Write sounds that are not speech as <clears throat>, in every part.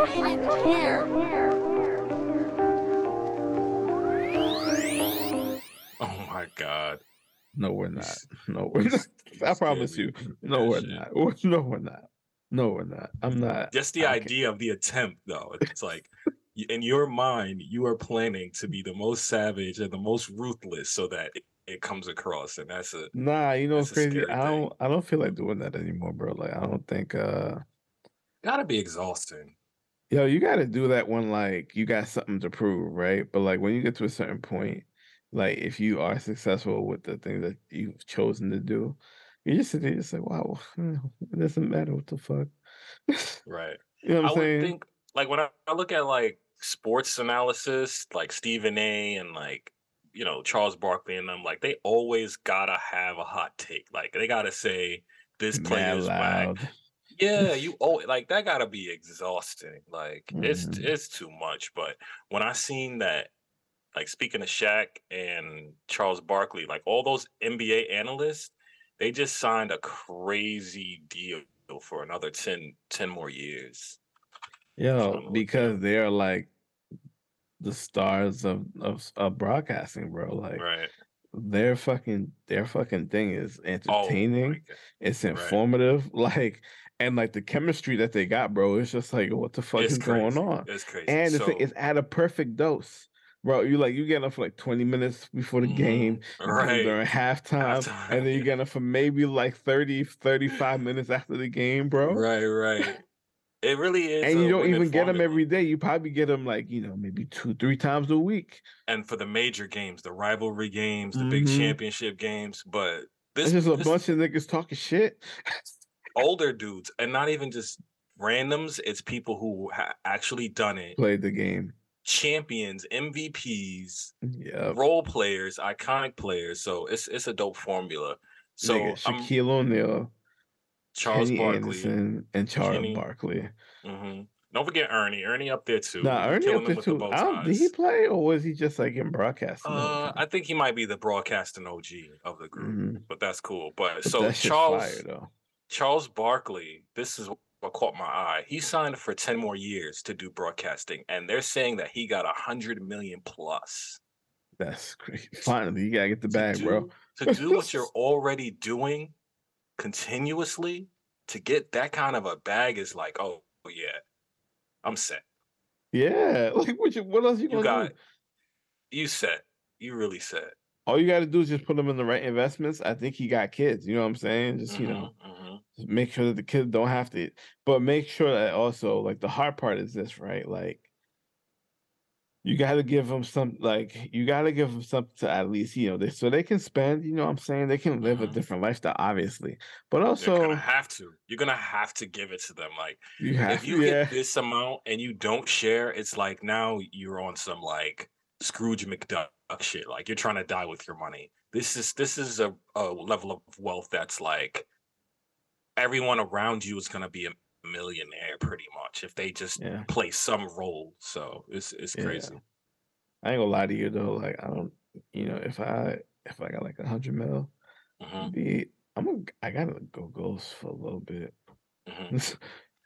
Oh my god. No, we're not. No, we're not. <laughs> I promise you. No, we're not. <laughs> No, we're not. No, we're not. I'm not. Just the idea of the attempt, though. It's like in your mind, you are planning to be the most savage and the most ruthless, so that it, it comes across, and that's a nah. You know what's crazy? I don't. I don't feel like doing that anymore, bro. Like I don't think. uh Gotta be exhausting. Yo, you got to do that when like you got something to prove, right? But like when you get to a certain point, like if you are successful with the thing that you've chosen to do, you just sit there and say, "Wow, <laughs> it doesn't matter what the fuck." <laughs> right. You know what I'm I saying? would think like when I, I look at like sports analysis, like Stephen A. and like you know Charles Barkley and them, like they always gotta have a hot take. Like they gotta say this player is whack. Yeah, you oh like that gotta be exhausting. Like it's Mhm. it's too much. But when I seen that, like speaking of Shaq and Charles Barkley, like all those NBA analysts, they just signed a crazy deal for another 10, 10 more years. Yo, because they're like the stars of of, of broadcasting, bro. Like Right. their fucking their fucking thing is Oh entertaining. it's informative. <laughs> Like and like the chemistry that they got, bro. It's just like what the fuck It's is going on? It's crazy. And it's, So- it's at a perfect dose. Bro, you like you get up for like 20 minutes before the game, you get up Mm-hmm. Right. during halftime, and then you get up for maybe like 30, 35 <laughs> minutes after the game, bro. Right, right. It really is. And you don't even get them every day. You probably get them like, you know, maybe two, three times a week. and for the major games, the rivalry games, the big Mhm. championship games. But this, is a this bunch of niggas talking shit. <laughs> older dudes, and not even just randoms. It's people who ha- actually done it, Played the game. champions, MVPs, Yeah. role players, iconic players. So it's it's a dope formula. So Nigga, I'm Shaquille O'Neal, Charles Kenny Barkley, Anderson, and Charles Kenny. Barkley. hmm Don't forget Ernie. Ernie up there too. Nah, Ernie killing up there the too. Don't, did he play or was he just like in broadcasting? Uh. I think he might be the broadcasting OG of the group, Mhm. but that's cool. But But so Charles fire, though. Charles Barkley, this is what caught my eye. He signed for 10 more years to do broadcasting, and they're saying that he got a hundred million plus. That's great. Finally, you gotta get the bag, do, bro. To do what you're <laughs> already doing continuously, to get that kind of a bag is like, oh yeah, I'm set. Yeah, <laughs> like what you, what else you You gonna got do? you set. You really set. All you got to do is just put them in the right investments. I think he got kids. You know what I'm saying? Just you know, Mhm, just make sure that the kids don't have to. But make sure that also, like the hard part is this, right? Like you got to give them some, like you got to give them something to at least you know, they, so they can spend. You know what I'm saying? They can live a different lifestyle, obviously. But You're also, gonna have to. You're gonna have to give it to them. Like You have if you yeah. get this amount and you don't share, it's like now you're on some like Scrooge McDuck shit. Like you're trying to die with your money. This is this is a, a level of wealth that's like everyone around you is gonna be a millionaire pretty much if they just Yeah. play some role. So it's it's Yeah. crazy. I ain't gonna lie to you though. Like I don't, you know, if I if I got like a hundred mil, Mhm. be I'm gonna I gotta go ghost for a little bit. <laughs> Mhm.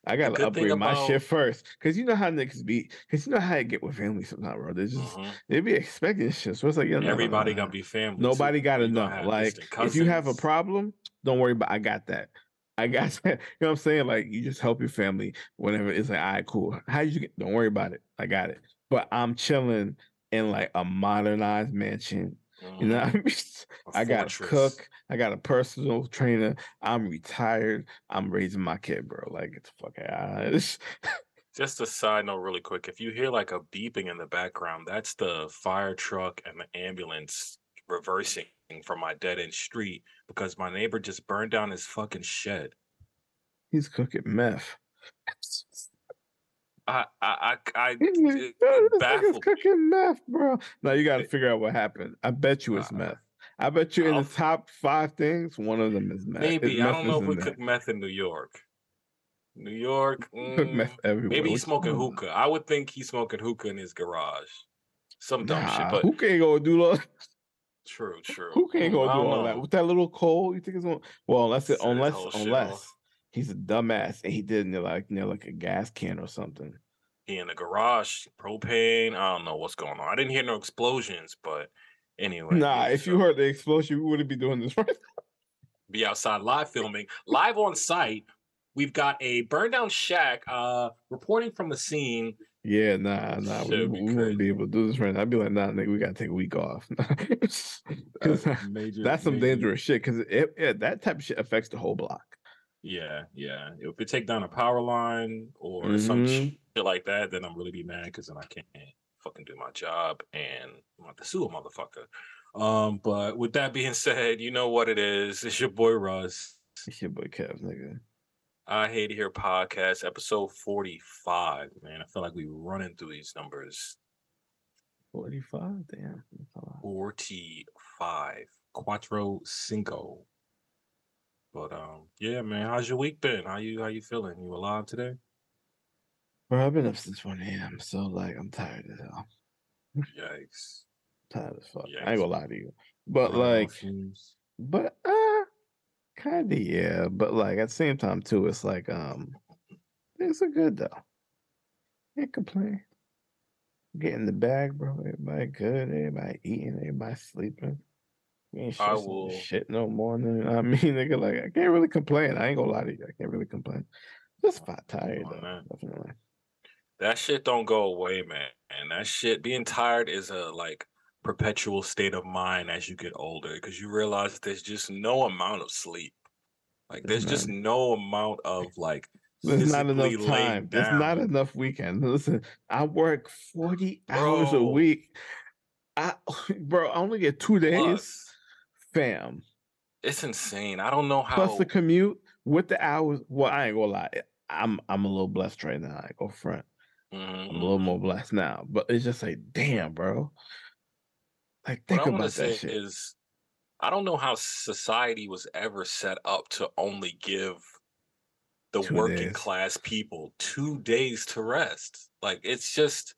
I gotta upgrade my shit first, cause you know how niggas be, cause you know how I get with family sometimes, bro. They just Mhm. they be expecting shit. So it's like, yo, no, no, Everybody no, gonna be family. too. Nobody gotta You know. Like if you have a problem, don't worry about. I got that. I got <laughs> that. You know what I'm saying? Like you just help your family whenever it's like, all right, cool. How you get? Don't worry about it. I got it. But I'm chilling in like a modernized mansion. Mm. You know, I, <laughs> mean? I got a cook. I got a personal trainer. I'm retired. I'm raising my kid, bro. Like get the fuck out. <laughs> Just a side note, really quick. If you hear like a beeping in the background, that's the fire truck and the ambulance reversing from my dead end street because my neighbor just burned down his fucking shed. He's cooking meth. I, I, I, I baffled. cooking meth, bro. Now you got to figure out what happened. I bet you it's meth. I bet you in the top five things, one of them is meth. Maybe It's I don't know if we cook meth in New York. New York, <laughs> mm, meth everywhere. maybe he's smoking hookah. I would think he's smoking hookah in his garage. Some dumb shit, but who can't go do all? <laughs> true, true. Who can't Mm, go do all that with that little coal? You think it's going? Well, unless it, unless unless. He's a dumbass and he did it near like near like a gas can or something. in the garage, propane. I don't know what's going on. I didn't hear no explosions, but anyway. Nah, yeah, if you heard the explosion, we wouldn't be doing this <laughs> right. be outside live filming, live on site. We've got a burned down shack uh reporting from the scene. Yeah, nah, nah, we, we wouldn't be able to do this right now. I'd be like, nah, nigga, we gotta take a week off. <laughs> Uh, major, that's some major- dangerous shit. Because it, it, that type of shit affects the whole block. Yeah, yeah. If we take down a power line or some Mhm. shit like that, then I'm really be mad because then I can't fucking do my job and I'm about to sue a motherfucker. Um, but with that being said, you know what it is. It's your boy Russ. It's your boy Kev, nigga. I hate to hear podcast episode 45. Man, I feel like we running through these numbers. 45? Damn. that's a lot. 45. Quattro Cinco. But um, yeah, man, how's your week been? How you how you feeling? You alive today? Bro, I've been up since 1 a.m. So, like, I'm tired as hell. Yikes. tired as fuck. Yeah, I ain't gonna lie to you. But, like, but, uh, kind of, yeah. But, like, at the same time, too, it's like, um, things are good, though. Can't complain. Getting the bag, bro. Everybody good. Everybody eating. Everybody sleeping. Ain't I will- shit no more. Than, <laughs> I mean, nigga, like I can't really complain. I ain't gonna lie to you. I can't really complain. Just oh, fat tired on, though. man. Definitely. that shit don't go away, man. And that shit being tired is a like perpetual state of mind as you get older because you realize there's just no amount of sleep. Like there's just no amount of like <laughs> There's not enough time. There's not enough weekend. Listen, I work 40 hours a week. I <laughs> bro, I only get two days. Plus, Fam. it's insane. I don't know how Plus the commute with the hours. Well, I ain't gonna lie. I'm I'm a little blessed right now. I go front. Mhm, I'm a little mhm. more blessed now. But it's just like, damn, bro. Like What think want about that shit. is, I don't know how society was ever set up to only give the Two working days. class people two days to rest. Like it's just,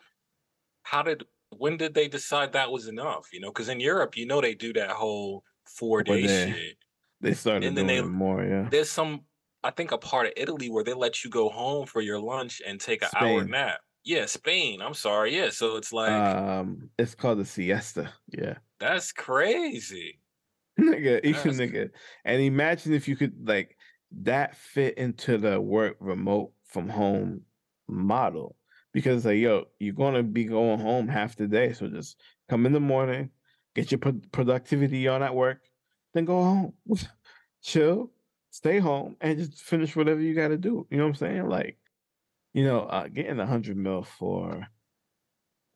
how did when did they decide that was enough? You know, because in Europe, you know, they do that whole four day day. shit. They started and then doing they- more, yeah. There's some, I think, a part of Italy where they let you go home for your lunch and take an hour nap. Yeah, Spain. I'm sorry. Yeah, so it's like um, it's called the siesta. Yeah. that's crazy. <laughs> nigga, even That's- nigga. And imagine if you could like that fit into the work remote from home model. Because like, yo, you're gonna be going home half the day. So just come in the morning, get your pro- productivity on at work, then go home. <laughs> Chill, stay home, and just finish whatever you gotta do. You know what I'm saying? Like, you know, uh getting a hundred mil for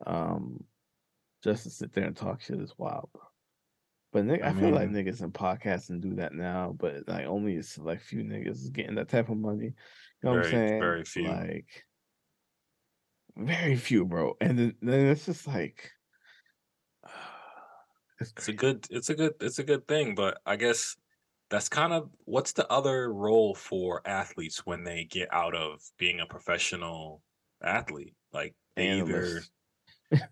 um just to sit there and talk shit is wild, bro. But nigga, I I, feel like niggas in podcasts and do that now, but like only a select few niggas is getting that type of money. You know what I'm saying? very few. Like very few, bro. And then, then it's just like it's, a good it's a good it's a good thing but i guess that's kind of what's the other role for athletes when they get out of being a professional athlete? Like they either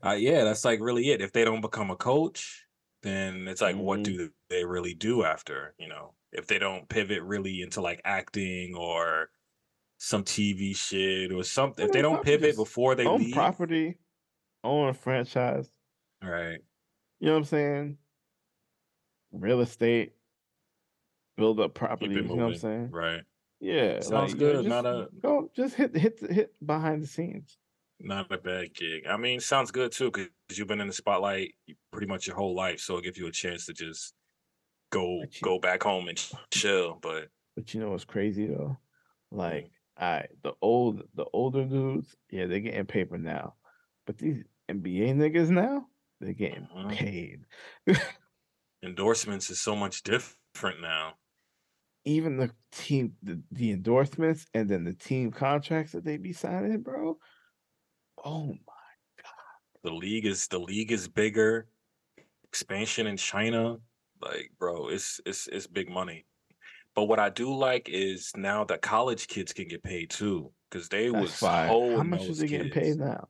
uh, yeah that's like really it. If they don't become a coach then it's like what Mhm. do they really do after you know? If they don't pivot really into like acting or some tv shit or something if they don't pivot before they own leave property, own a franchise. right You know what I'm saying? Real estate, build up property. You know what I'm saying? right Yeah, Sounds like, good, not just a- go. Just hit hit the- hit behind the scenes. Not a bad gig. I mean, sounds good too because you've been in the spotlight pretty much your whole life, so it gives you a chance to just go you- go back home and chill. But But you know what's crazy though? Mm. Like, I the old the older dudes, yeah, they're getting paper now. But these NBA niggas now, they're getting Mhm. paid. endorsements is so much different now. Even the team, the, the endorsements, and then the team contracts that they be signing, bro. Oh my god! The league is the league is bigger. Expansion in China, like bro, it's it's it's big money. But what I do like is now that college kids can get paid too, because they that's was fire. How much is they getting paid now?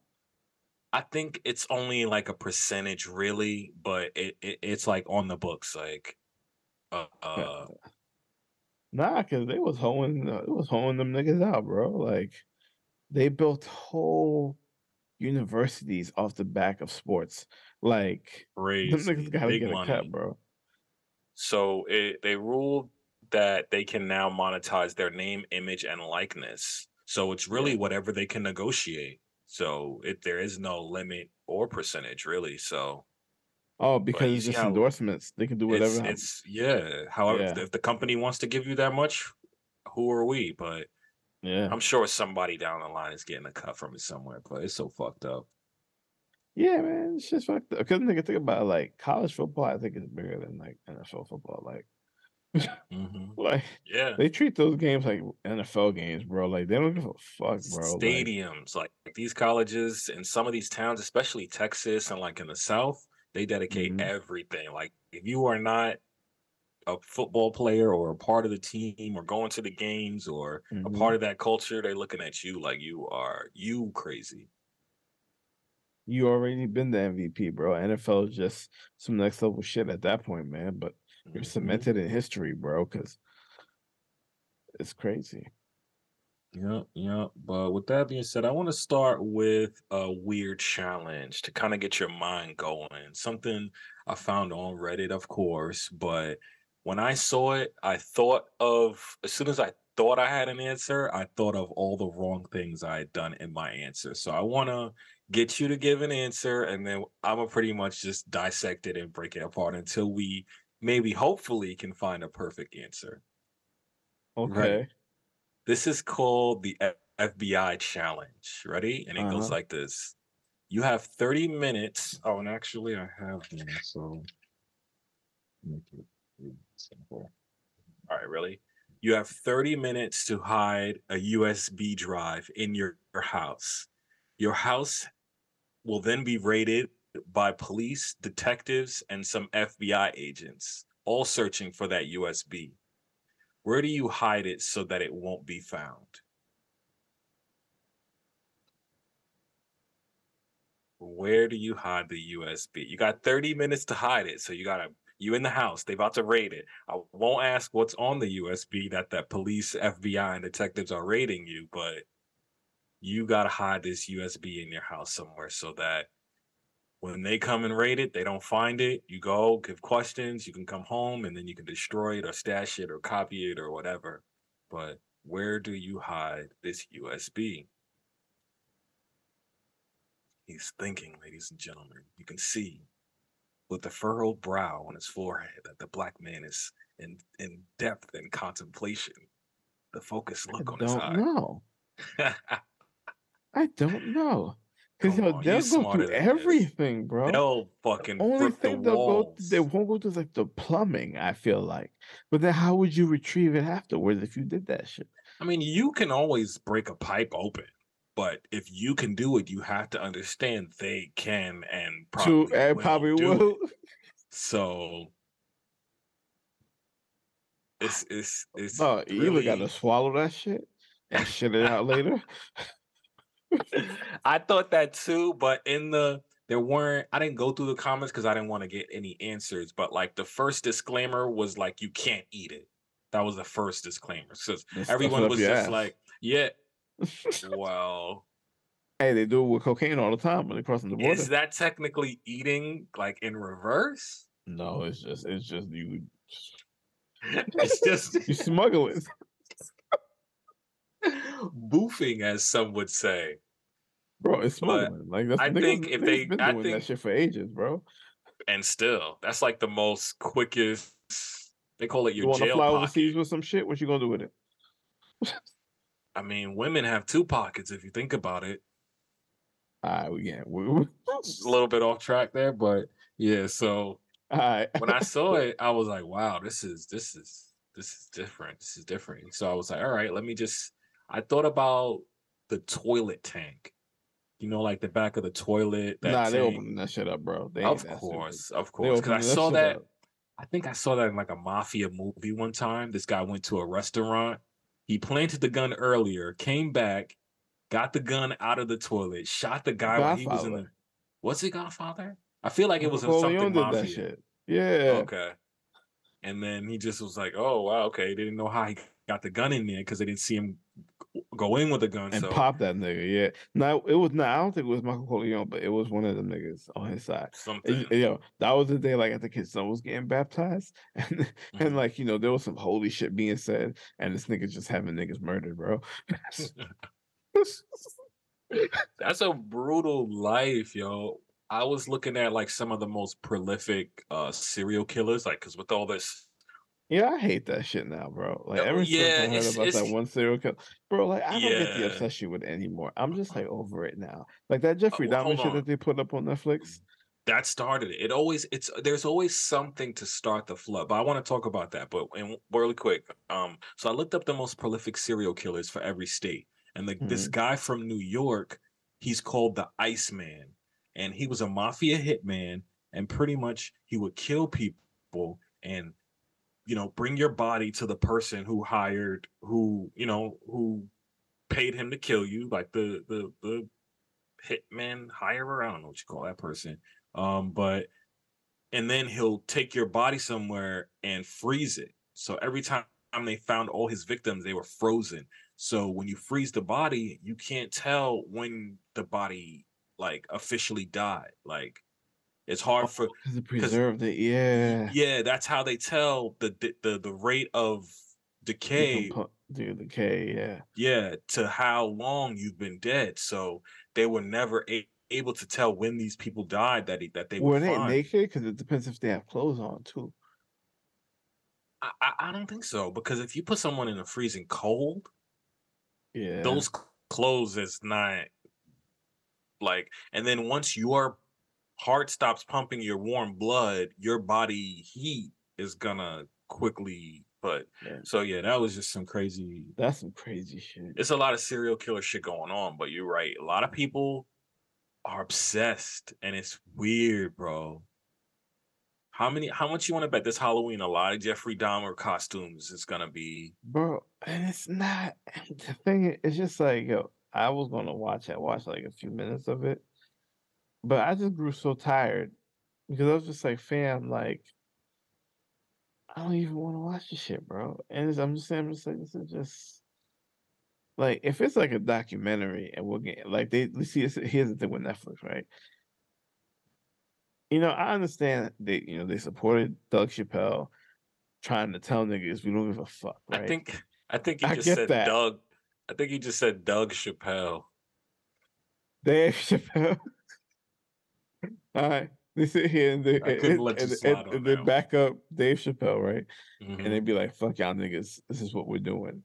I think it's only like a percentage, really, but it, it it's like on the books, like uh, uh Nah, cause they was hoeing, uh, it was hoeing them niggas out, bro. Like they built whole universities off the back of sports. Like them Crazy. niggas gotta Big get a money. cut, bro. So it, they ruled that they can now monetize their name, image, and likeness. So it's really Yeah. whatever they can negotiate. So it there is no limit or percentage really. So Oh, because it's just endorsements. They can do whatever. it's it's yeah. However, Yeah. if the company wants to give you that much, who are we? But yeah. I'm sure somebody down the line is getting a cut from it somewhere. But it's so fucked up. Yeah, man, it's just fucked up. Because nigga, think about it, like college football. I think is bigger than like NFL football. Like, hmm <laughs> like Yeah. they treat those games like NFL games, bro. Like they don't give a fuck, bro. Stadiums like these colleges and some of these towns especially texas and like in the south they dedicate Mhm. everything like if you are not a football player or a part of the team or going to the games or a Mhm. part of that culture they're looking at you like you are you crazy you already been the MVP, bro. NFL is just some next level shit at that point, man. But you're Mhm. cemented in history, bro. Because it's crazy. Yeah, yeah. But with that being said, I want to start with a weird challenge to kind of get your mind going. Something I found on Reddit, of course, but when I saw it, I thought of as soon as I thought I had an answer, I thought of all the wrong things I had done in my answer. So I want to get you to give an answer, and then I'm gonna pretty much just dissect it and break it apart until we maybe, hopefully, can find a perfect answer. Okay. This is called the FBI challenge. Ready? And it goes Uh-huh. like this. You have 30 minutes. Oh, and actually I have one, so make it simple. All right, really? You have 30 minutes to hide a USB drive in your, your house. Your house will then be raided by police, detectives, and some FBI agents, all searching for that USB. Where do you hide it so that it won't be found? Where do you hide the USB? You got 30 minutes to hide it. So you gotta you in the house, they about to raid it. I won't ask what's on the USB that that police, FBI, and detectives are raiding you, but you gotta hide this USB in your house somewhere so that when they come and raid it, they don't find it. You go, give questions, you can come home, and then you can destroy it or stash it or copy it or whatever. But where do you hide this USB? He's thinking, ladies and gentlemen. You can see with the furrowed brow on his forehead that the black man is in, in depth and contemplation. The focused I look on his don't know. <laughs> I don't know. Because they'll go through than this. everything, bro. They'll fucking Only rip the thing they'll go walls. they won't go through like the plumbing, I feel like. But then how would you retrieve it afterwards if you did that shit? I mean, you can always break a pipe open, but if you can do it, you have to understand they can and probably and will probably will. it. So it's it's it's No, you either gotta swallow that shit and shit it out later. <laughs> <laughs> <laughs> I thought that too, but in the there weren't. I didn't go through the comments because I didn't want to get any answers. But like the first disclaimer was like you can't eat it. That was the first disclaimer. So Just everyone was just ass. like, yeah, <laughs> well. Hey, they do it with cocaine all the time when they're crossing the border. Is that technically eating like in reverse? No, it's just it's just you <laughs> it's just you smuggle it. boofing, as some would say. Bro, it's But. Like that's I niggas, think if they- been I doing that shit for ages, bro. And still, that's like the most quickest. They call it You your want to jail fly pocket. overseas with some shit? What you gonna do with it? I mean, women have two pockets if you think about it. All right, we can't. We, <laughs> a little bit off track there, but yeah. So all right. when I saw <laughs> it, I was like, "Wow, this is this is this is different. This is different." So I was like, "All right, let me just." I thought about the toilet tank. You know, like the back of the toilet. That nah, they tank. opening that shit up, bro. They Of course, of course. Because I saw that. up. I think I saw that in like a mafia movie one time. This guy went to a restaurant. He planted the gun earlier, came back, got the gun out of the toilet, shot the guy while he was in the. Godfather. It Godfather? I feel like it was in something did mafia. that shit. Yeah. Okay. And then he just was like, "Oh wow, okay." They didn't know how he got the gun in there because they didn't see him go in with a gun and so pop that nigga. Yeah. No, it was not. I don't think it was Michael Corleone, but it was one of them niggas on his side. something. And, yo, that was the day like I think his son was getting baptized, <laughs> and and Mhm. like you know there was some holy shit being said, and this nigga just having niggas murdered, bro. <laughs> That's a brutal life, yo. I was looking at like some of the most prolific uh serial killers, like because with all this, yeah, I hate that shit now, bro. Like Oh, ever since yeah, I heard it's- about that one serial killer, bro. Like I don't get the obsession with it anymore. I'm just like over it now. Like that Jeffrey well, Dahmer shit that they put up on Netflix. that started it. It always it's there's always something to start the flood. But I want to talk about that. But and really quick, um, so I looked up the most prolific serial killers for every state, and the, this guy from New York, he's called the Iceman, and he was a mafia hitman, and pretty much he would kill people and you know bring your body to the person who hired who you know who paid him to kill you like the the the hitman hirer i don't know what you call that person um but and then he'll take your body somewhere and freeze it. So every time they found all his victims they were frozen. So when you freeze the body you can't tell when the body like officially died. Like it's hard oh, for Because it preserved it. Yeah. yeah that's how they tell the the the, the rate of decay Dude, decay. Yeah. yeah to how long you've been dead so they were never a- able to tell when these people died that he, that they Were were they fine. naked? Because it depends if they have clothes on too. I, I, I don't think so because if you put someone in a freezing cold Yeah. those clothes is not like and then once your heart stops pumping your warm blood your body heat is gonna quickly but Yeah. so yeah that was just some crazy That's some crazy shit. it's a lot of serial killer shit going on, but you're right. A lot of people are obsessed and it's weird, bro. How many how much you want to bet this Halloween a lot of Jeffrey Dahmer costumes is gonna be bro and it's not <laughs> the thing it's just like yo i was gonna watch it watch like a few minutes of it but i just grew so tired because i was just like fam like i don't even want to watch this shit bro and i'm just saying i'm just like this is just like if it's like a documentary and we're getting like they see here's the thing with netflix right you know i understand they you know they supported doug chappelle trying to tell niggas we don't give a fuck right I think I think he I just said that. Doug. I think he just said Doug Chappelle. Dave Chappelle. All right. They sit here and they, and, and, and- they back up Dave Chappelle, right? Mhm. And they'd be like, fuck y'all niggas. This is what we're doing.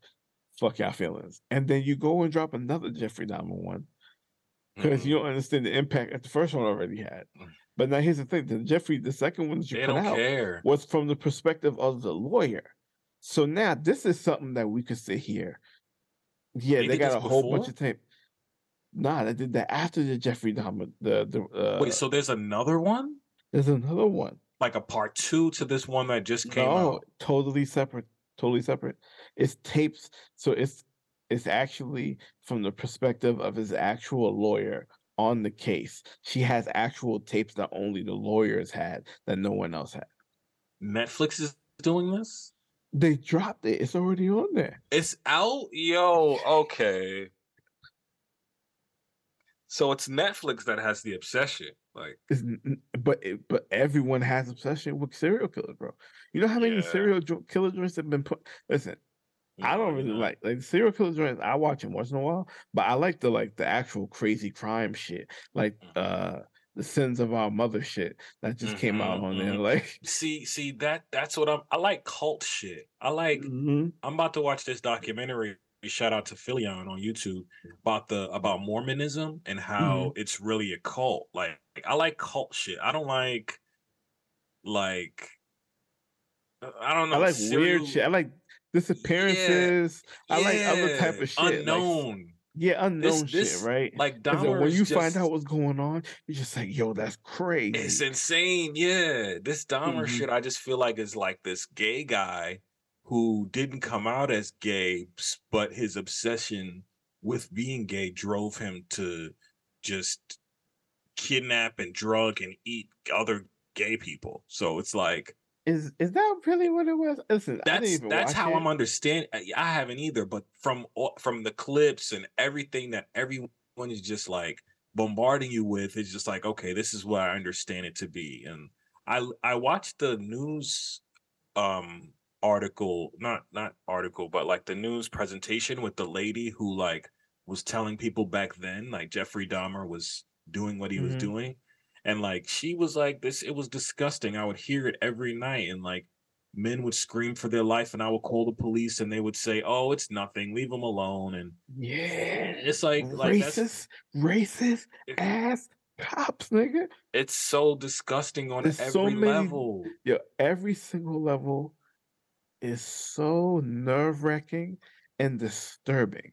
Fuck y'all feelings. And then you go and drop another Jeffrey Dahmer one because Mhm. you don't understand the impact that the first one already had. Mm. But now here's the thing the Jeffrey, the second one that you they put don't out care. was from the perspective of the lawyer. So now this is something that we could sit here. Yeah, They they, got a whole bunch of tape. Nah, they did that after the Jeffrey Dahmer. The the uh, Wait, so there's another one? there's another one. Like a part two to this one that just came no, out? totally separate. Totally separate. It's tapes. So it's it's actually from the perspective of his actual lawyer on the case. She has actual tapes that only the lawyers had that no one else had. Netflix is doing this? They dropped it. It's already on there. It's out? Yo, okay. So it's Netflix that has the obsession. Like, It's, but it, but everyone has obsession with serial killers, bro. You know how many Yeah. serial killer joints have been put? Listen, I don't really yeah. like like serial killer joints. I watch them once in a while, but I like the like the actual crazy crime shit, like Mhm. uh the sins of our mother shit that just came out Mhm, on there. mhm. Like, See, see that that's what I'm I like cult shit. I like mhm. I'm about to watch this documentary. Shout out to Philion on YouTube about the about Mormonism and how Mm-hmm. it's really a cult. Like I like cult shit. I don't like like uh, I don't know. I like serial- weird shit. I like disappearances. I like other type of shit. like- Unknown. yeah, unknown this- shit, right? Like Dahmer when you find out what's going on, you're just like, yo, that's crazy. It's insane. Yeah. This Dahmer Mhm. shit, I just feel like is like this gay guy who didn't come out as gay, but his obsession with being gay drove him to just kidnap and drug and eat other gay people. So it's like Is is that really what it was? Listen, That's that's how it. I'm understanding. I haven't either, but from from the clips and everything that everyone is just like bombarding you with, it's just like, okay, this is what I understand it to be. And I I watched the news um article, not not article, but like the news presentation with the lady who like was telling people back then, like Jeffrey Dahmer was doing what he was Mhm. doing. And like she was like this, it was disgusting. I would hear it every night, and like men would scream for their life, and I would call the police, and they would say, "Oh, it's nothing. Leave them alone." And Yeah. it's like, like that's racist, racist it- ass cops, nigga. it's so disgusting on There's every so many- level. Yeah, every single level is so nerve wracking and disturbing.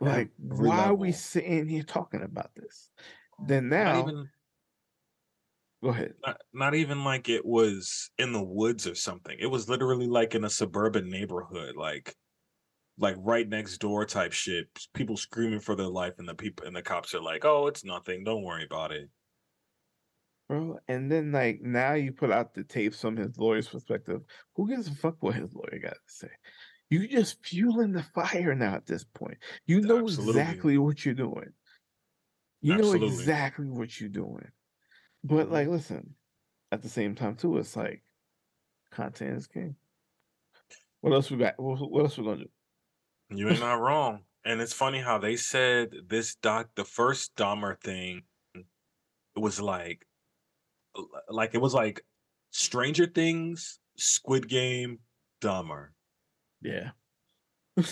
Like, Every why are we sitting here talking about this? Then now, even go ahead. not, not even like it was in the woods or something. It was literally like in a suburban neighborhood, like like right next door type shit. People screaming for their life, and the people and the cops are like, "Oh, it's nothing. Don't worry about it." Bro. And then like now you put out the tapes from his lawyer's perspective. Who gives a fuck what his lawyer got to say? You just fueling the fire now at this point. You know Absolutely. exactly what you're doing. You know Absolutely. exactly what you're doing. But Mhm. like, listen, at the same time too, it's like content is king. What else we got? What, what else we gonna do? You ain't not wrong. And it's funny how they said this doc, the first Dahmer thing, it was like, like it was like Stranger Things, Squid Game, Dahmer. Yeah, <laughs>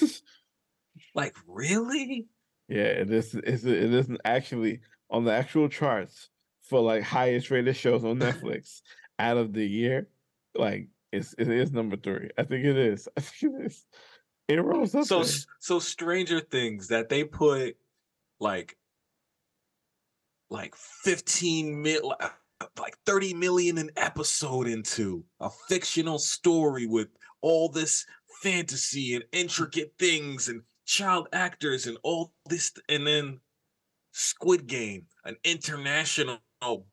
Like really? yeah. It is. It's, it isn't actually on the actual charts for like highest rated shows on Netflix <laughs> out of the year. Like it's it is number three. I think it is. <laughs> I think it is. It rolls up So there. so Stranger Things that they put like like 15 mil like 30 million an episode into a fictional story with all this fantasy and intricate things and child actors and all this and then Squid Game, an international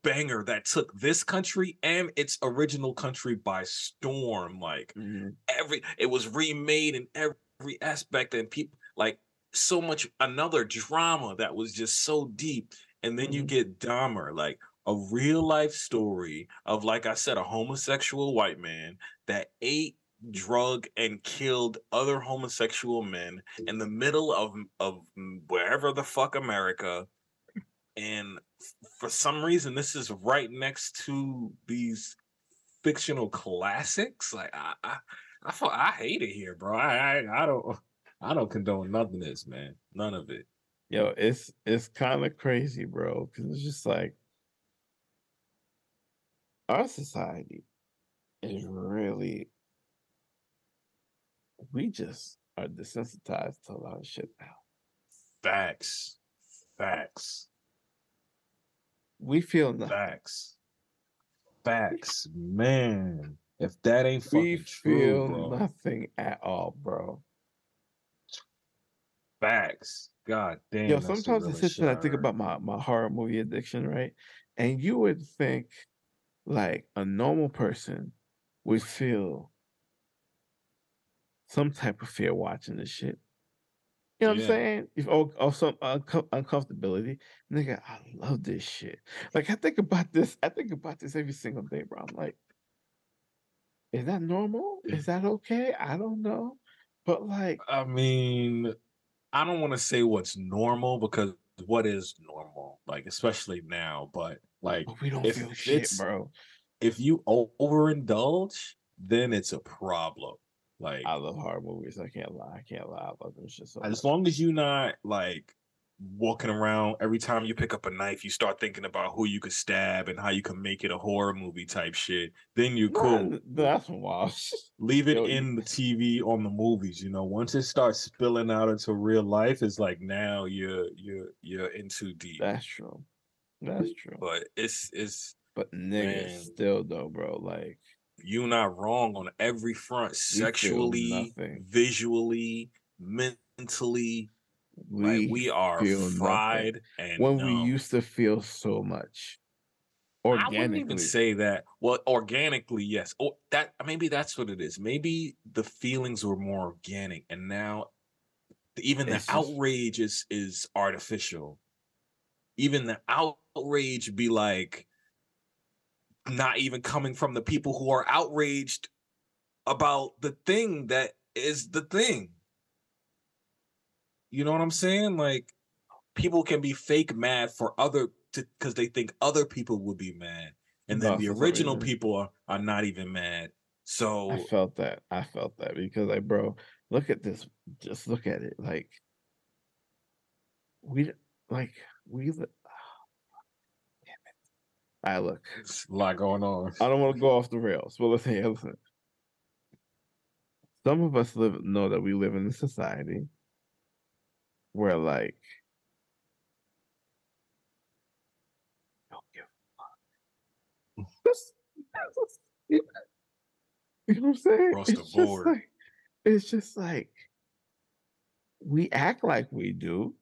banger that took this country and its original country by storm like Mhm. every it was remade in every aspect and people like so much another drama that was just so deep and then you Mhm. get Dahmer like a real life story of like I said a homosexual white man that ate drug and killed other homosexual men in the middle of of wherever the fuck America and for some reason this is right next to these fictional classics like I I I, fu- I hate it here bro I, I I don't I don't condone of this man none of it. Yo, it's it's kind of crazy, bro, because it's just like our society is really we just are desensitized to a lot of shit now. facts facts We feel nothing. facts facts man if that ain't We fucking true feel bro nothing at all, bro. facts god damn Yo, sometimes I realest sit shit there and I think about my, my horror movie addiction, right? And you would think like a normal person would feel some type of fear watching this shit. You know what Yeah. I'm saying? If or, or some unco- uncomfortability, nigga, I love this shit. Like I think about this, I think about this every single day, bro. I'm like, is that normal? Is that okay? I don't know, but like, I mean, I don't want to say what's normal because what is normal, like especially now, but like we don't if feel shit, bro. if you overindulge, then it's a problem. Like I love horror movies. I can't lie. I can't lie. I love them shit so as much. long as you're not like walking around every time you pick up a knife, you start thinking about who you could stab and how you can make it a horror movie type shit. Then you're cool. that's wild leave it Yo, in the <laughs> TV on the movies. You know, once it starts spilling out into real life, it's like now you're you're you're in too deep. That's true. That's true. But, But it's it's nigga, man. still though, bro. Like, you're not wrong on every front, sexually, visually, mentally. we, like we are feel nothing. fried and when no. we used to feel so much. organically. I wouldn't even say that. Well, organically, yes. Or that maybe that's what it is. Maybe the feelings were more organic, and now even the It's just- outrage is is artificial. Even the outrage be like not even coming from the people who are outraged about the thing that is the thing. You know what I'm saying? Like people can be fake mad for other because they think other people would be mad, and then No, the original people are, are not even mad. So I felt that. I felt that because like, bro, look at this. Just look at it. Like we like we li- <sighs> damn it. I look. it's a lot going on. I don't want to go off the rails, but listen, <laughs> here, listen. Some of us live know that we live in a society where like don't give a fuck. <laughs> Just- you know what I'm saying? Across the it's just board. like it's just like we act like we do,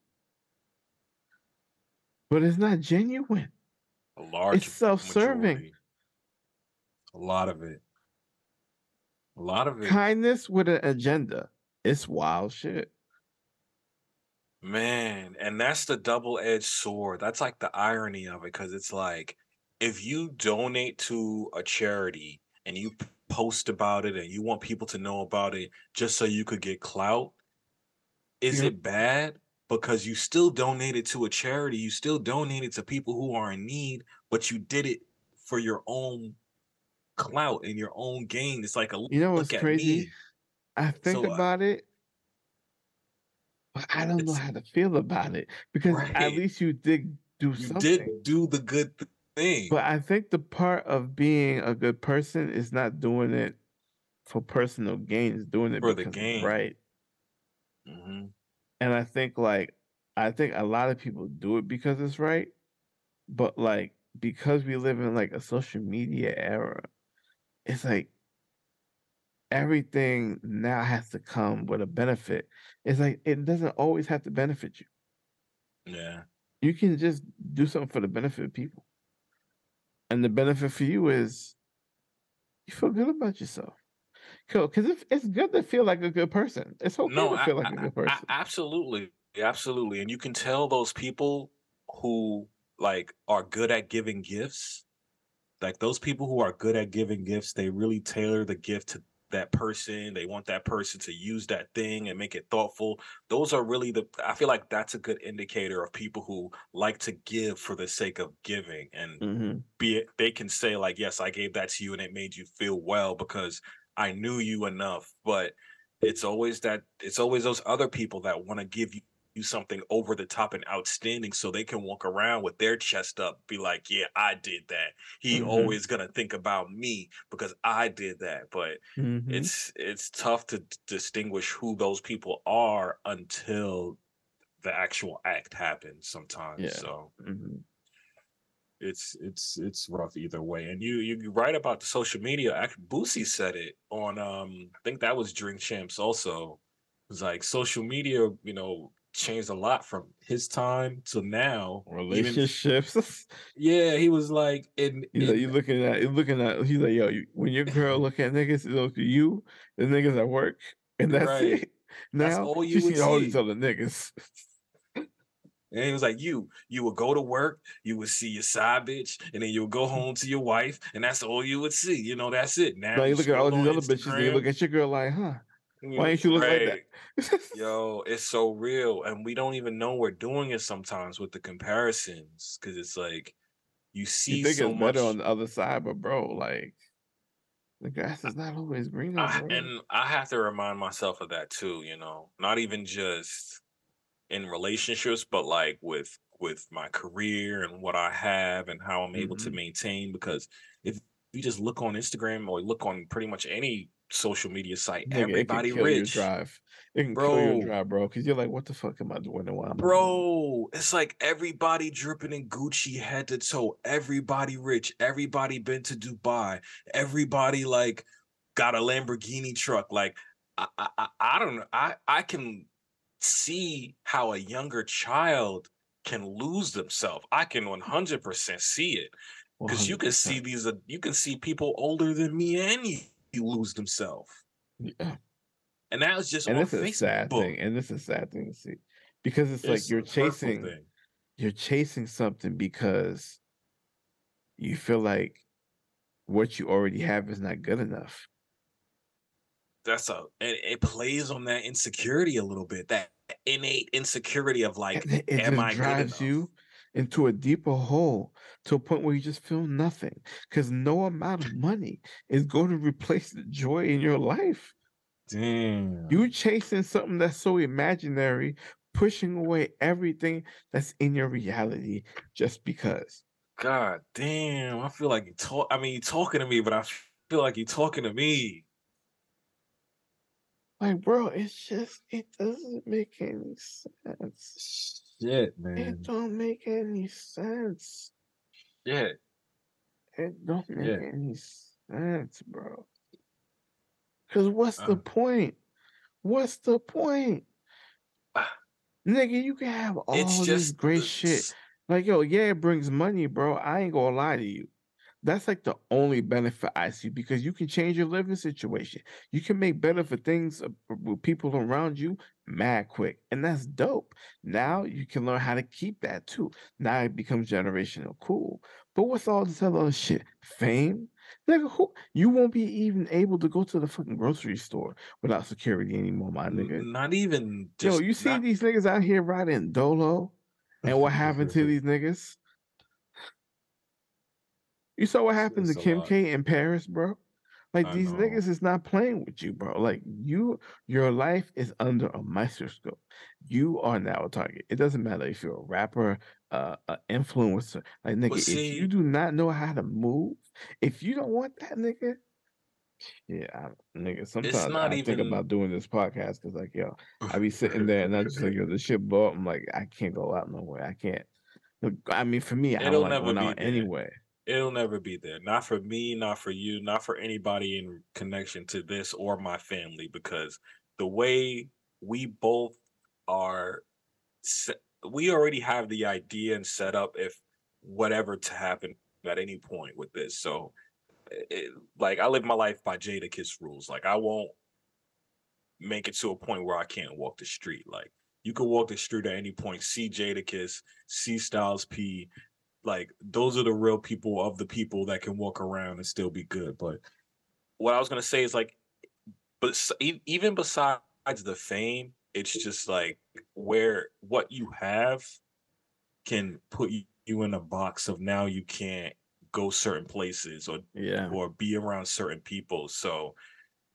but it's not genuine. A large It's self-serving. majority. A lot of it. A lot of it. Kindness with an agenda. It's wild shit. Man, and that's the double-edged sword. That's like the irony of it, because it's like if you donate to a charity and you post about it and you want people to know about it just so you could get clout, is Yeah. it bad? Because you still donated to a charity, you still donated to people who are in need, but you did it for your own clout and your own gain. It's like a You know what's crazy? me. I think So, uh, about it, but I don't know how to feel about it because at least you did do You something. did do the good thing. But I think the part of being a good person is not doing it for personal gain, it's doing it For the gain. right. hmm And I think like I think a lot of people do it because it's right, but like because we live in like a social media era, it's like everything now has to come with a benefit. It's like it doesn't always have to benefit you. Yeah. You can just do something for the benefit of people. And the benefit for you is you feel good about yourself. Cool. Because it's, it's good to feel like a good person. It's okay No, to I, feel like I- a good I- person. absolutely, absolutely, and you can tell those people who like are good at giving gifts, like those people who are good at giving gifts, they really tailor the gift to that person. They want that person to use that thing and make it thoughtful. Those are really the. I feel like that's a good indicator of people who like to give for the sake of giving and hmm be it they can say like yes i gave that to you and it made you feel well because i knew you enough but it's always that it's always those other people that want to give you, you something over the top and outstanding so they can walk around with their chest up be like yeah i did that he Mhm. always gonna think about me because i did that but hmm it's it's tough to distinguish who those people are until the actual act happens sometimes Yeah. so hmm it's it's it's rough either way. And you you you write about the social media. Actually, Boosie said it on um I think that was Drink Champs also. It was like social media, you know, changed a lot from his time to now. Even- Relationships. <laughs> yeah, he was like in, He's like, in- you looking at, you're looking at. He's like, yo, you, when your girl look at niggas, it look at you, the niggas at work, and that's Right. it. Now That's all you see, seen all these other niggas. <laughs> and he was like, you you would go to work, you would see your side bitch, and then you would go home to your wife, and that's all you would see. You know, that's it. Now you look at all these other bitches, and you look at your girl like, huh? Why ain't you look like that? <laughs> Yo, it's so real, and we don't even know we're doing it sometimes with the comparisons because it's like you see you think so it's much, better on the other side, but bro, like the grass is not always greener, I, and I have to remind myself of that too. You know, not even just in relationships, but like with with my career and what I have and how I'm able to Mhm. maintain. Because if you just look on Instagram or look on pretty much any social media site, Nigga, it can everybody rich. drive. It can kill your drive, bro. Because you're like, what the fuck am I doing? And why am I Bro, it's like everybody dripping in Gucci head to toe. Everybody rich. Everybody been to Dubai. Everybody like got a Lamborghini truck. Like I, I, I- I don't know. I, I can see how a younger child can lose themselves. I can 100% see it. because you can see these. uh, You can see people older than me and you, you lose themselves, Yeah. and that was just And this is Facebook. sad thing. And this is a sad thing to see. Because it's, like you're chasing you're chasing something because you feel like what you already have is not good enough. That's a it, it plays on that insecurity a little bit. That innate insecurity of like, and it, it am I drives you into a deeper hole to a point where you just feel nothing because no amount of money is going to replace the joy in your life. Damn. You chasing something that's so imaginary, pushing away everything that's in your reality just because. God damn. I feel like you talk. I mean, you talking to me, but I feel like you talking to me. Like, bro, it's just it doesn't make any sense. Shit, man. It don't make any sense. Shit. It don't make Yeah. any sense, bro. Cause what's the Uh. point? What's the point? Nigga, you can have all It's this great the- shit. Like, yo, yeah, it brings money, bro. I ain't gonna lie to you. That's like the only benefit I see because you can change your living situation. You can make better for things uh, with people around you mad quick. And that's dope. Now you can learn how to keep that too. Now it becomes generational cool. But what's all this other shit? Fame? Nigga, who you won't be even able to go to the fucking grocery store without security anymore, my nigga. Not even. Yo, you see not- these niggas out here riding dolo? And what happened to <laughs> these niggas? You saw what happened to a Kim. K in Paris, bro? Like I these know. niggas is not playing with you, bro. Like you, your life is under a microscope. You are now a target. It doesn't matter if you're a rapper, uh, an influencer. Like nigga, if see- you do not know how to move, if you don't want that, nigga, yeah, I, nigga. Sometimes not I think about doing this podcast because, like, yo, I be sitting there and I just like, yo, this shit blow up. I'm like, I can't go out nowhere. I can't. I mean, for me, I It'll don't like never going be out there. anyway. It'll never be there. Not for me, not for you, not for anybody in connection to this or my family, because the way we both are, we already have the idea and set up if whatever to happen at any point with this. So, it, like, I live my life by Jadakiss rules. Like, I won't make it to a point where I can't walk the street. Like, you can walk the street at any point, see Jadakiss, see Styles P, like those are the real people of the people that can walk around and still be good. But what I was gonna say is like, but even besides the fame, it's just like where what you have can put you, you in a box of now you can't go certain places or Yeah. or be around certain people. So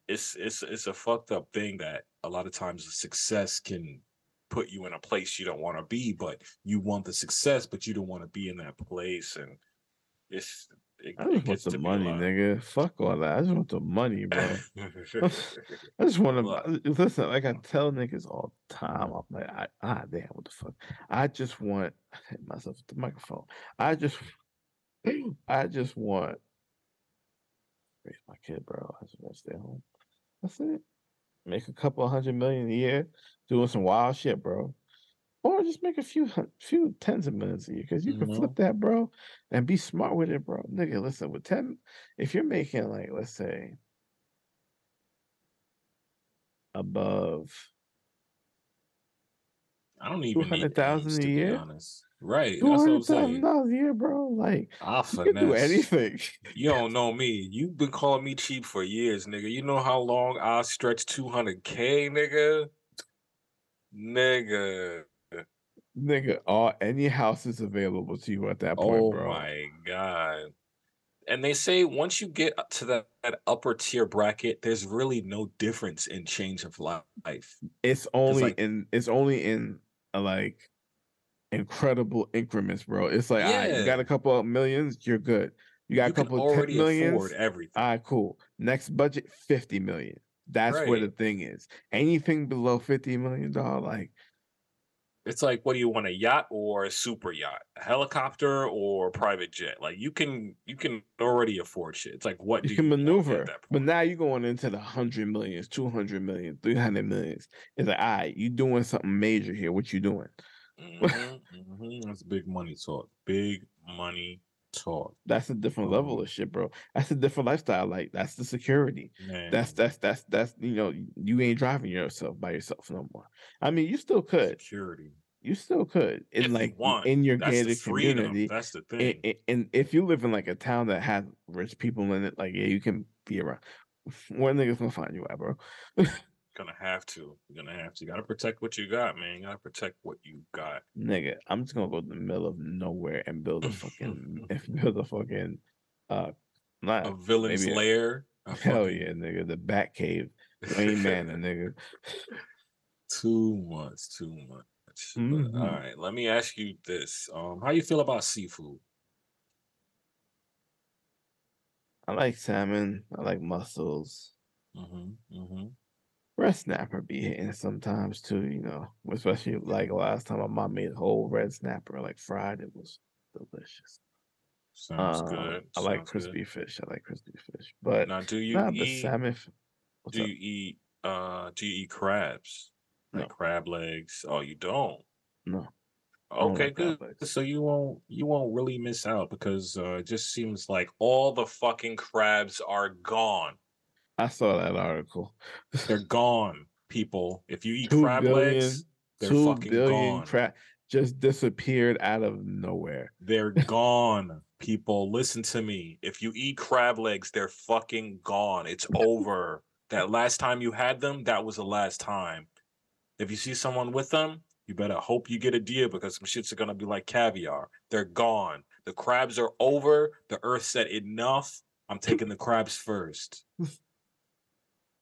it's it's it's a fucked up thing that a lot of times success can put you in a place you don't want to be, but you want the success, but you don't want to be in that place, and it's it, I just want the to be a money, nigga. Fuck all that. I just want the money, bro. <laughs> I just want to listen. Like I tell niggas all the time, I'm like, I, ah, damn, what the fuck? I just want <laughs> I hit myself with the microphone. I just, <clears throat> I just want raise my kid, bro. I just want to stay home. That's it. Make a couple hundred million a year doing some wild shit, bro. Or just make a few few tens of millions a year because you can Mhm. flip that, bro, and be smart with it, bro. Nigga, listen, with ten, if you're making like, let's say, above I don't even need 200,000 names, a year? honest. Right, that's what I'm saying. dollars a year, bro, like I'll you can do anything. You don't know me. You've been calling me cheap for years, nigga. You know how long I'll stretch 200k, nigga? Nigga. Nigga, all any house is available to you at that point, Oh bro. my god. And they say once you get to that, that upper tier bracket, there's really no difference in change of life. It's only like- in it's only in uh, like incredible increments, bro. It's like, all right, you got a couple of millions, you're good. You got you a couple of ten already millions. everything. All right, cool. Next budget, 50 million. That's where the thing is. Anything below 50 million dollar, like It's like, what do you want, a yacht or a super yacht, a helicopter or a private jet? Like you can you can already afford shit. It's like what you do can you maneuver. But now you're going into the hundred millions, two hundred million, three hundred millions. It's like, all right, you doing something major here. What you doing? Mhm, <laughs> mhm. That's big money talk. Big money Talk. That's a different level of shit, bro. That's a different lifestyle. Like that's the security. Man. That's that's that's that's you know you ain't driving yourself by yourself no more. I mean, you still could. security. You still could in If like in your gated community. That's the thing. and, and if you live in like a town that has rich people in it, like yeah, you can be around. <laughs> Where niggas gonna find you at, bro? <laughs> gonna have to. You're gonna have to. You gotta protect what you got, man. You gotta protect what you got. Nigga, I'm just gonna go to the middle of nowhere and build a fucking <laughs> <laughs> build a fucking uh not A villain's maybe lair. a <laughs> hell fucking- yeah, nigga. The Bat Cave. Wayne Manor, nigga. Too much, too much. But, Mhm. all right, let me ask you this. Um, how you feel about seafood? I like salmon. I like mussels. Mm-hmm. Mm-hmm. Red snapper be hitting sometimes too, you know. Especially like last time my mom made whole red snapper like fried. It was delicious. Sounds Uh, good. I like sounds good. crispy fish. I like crispy fish. But Now, do you the eat? salmon. f- do up? you eat? Uh, do you eat crabs? Like No. crab legs? Oh, you don't. No. Okay, like good. So you won't you won't really miss out because uh, it just seems like all the fucking crabs are gone. I saw that article. They're gone, people. If you eat Two crab billion- legs, they're Two fucking billion gone. crab just disappeared out of nowhere. They're gone, people. Listen to me. If you eat crab legs, they're fucking gone. It's over. that last time you had them, that was the last time. If you see someone with them, you better hope you get a deal because some shits are gonna be like caviar. They're gone. The crabs are over. The earth said enough. I'm taking the crabs first. <laughs>